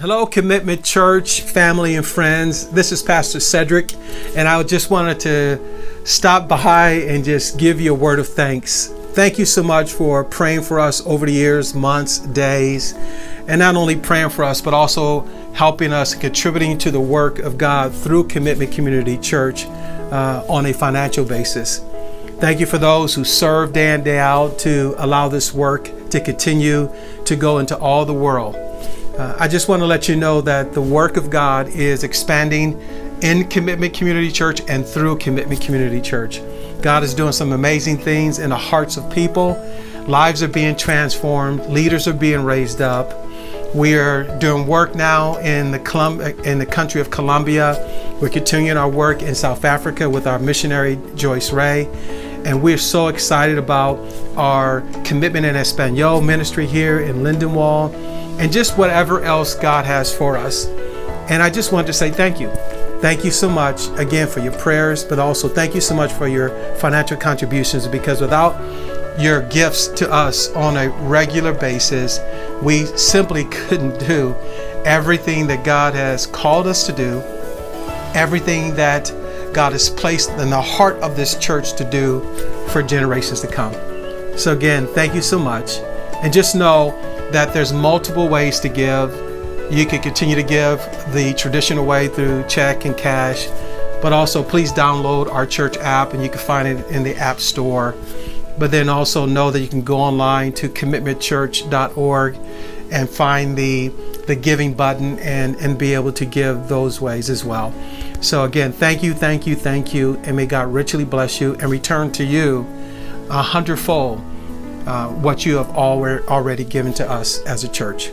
Hello, Commitment Church, family, and friends. This is Pastor Cedric, and I just wanted to stop by and just give you a word of thanks. Thank you so much for praying for us over the years, months, days, and not only praying for us, but also helping us contributing to the work of God through Commitment Community Church uh, on a financial basis. Thank you for those who serve day in, day out to allow this work to continue to go into all the world. Uh, I just want to let you know that the work of God is expanding in Commitment Community Church and through Commitment Community Church. God is doing some amazing things in the hearts of people. Lives are being transformed, leaders are being raised up. We are doing work now in the Colum- in the country of Colombia. We're continuing our work in South Africa with our missionary Joyce Ray. And we're so excited about our commitment in Espanol ministry here in Lindenwold and just whatever else God has for us. And I just want to say thank you. Thank you so much again for your prayers, but also thank you so much for your financial contributions because without your gifts to us on a regular basis, we simply couldn't do everything that God has called us to do, everything that God has placed in the heart of this church to do for generations to come. So, again, thank you so much. And just know that there's multiple ways to give. You can continue to give the traditional way through check and cash, but also please download our church app and you can find it in the App Store. But then also know that you can go online to commitmentchurch.org and find the the giving button and and be able to give those ways as well. So again, thank you, thank you, thank you, and may God richly bless you and return to you a hundredfold uh, what you have already given to us as a church.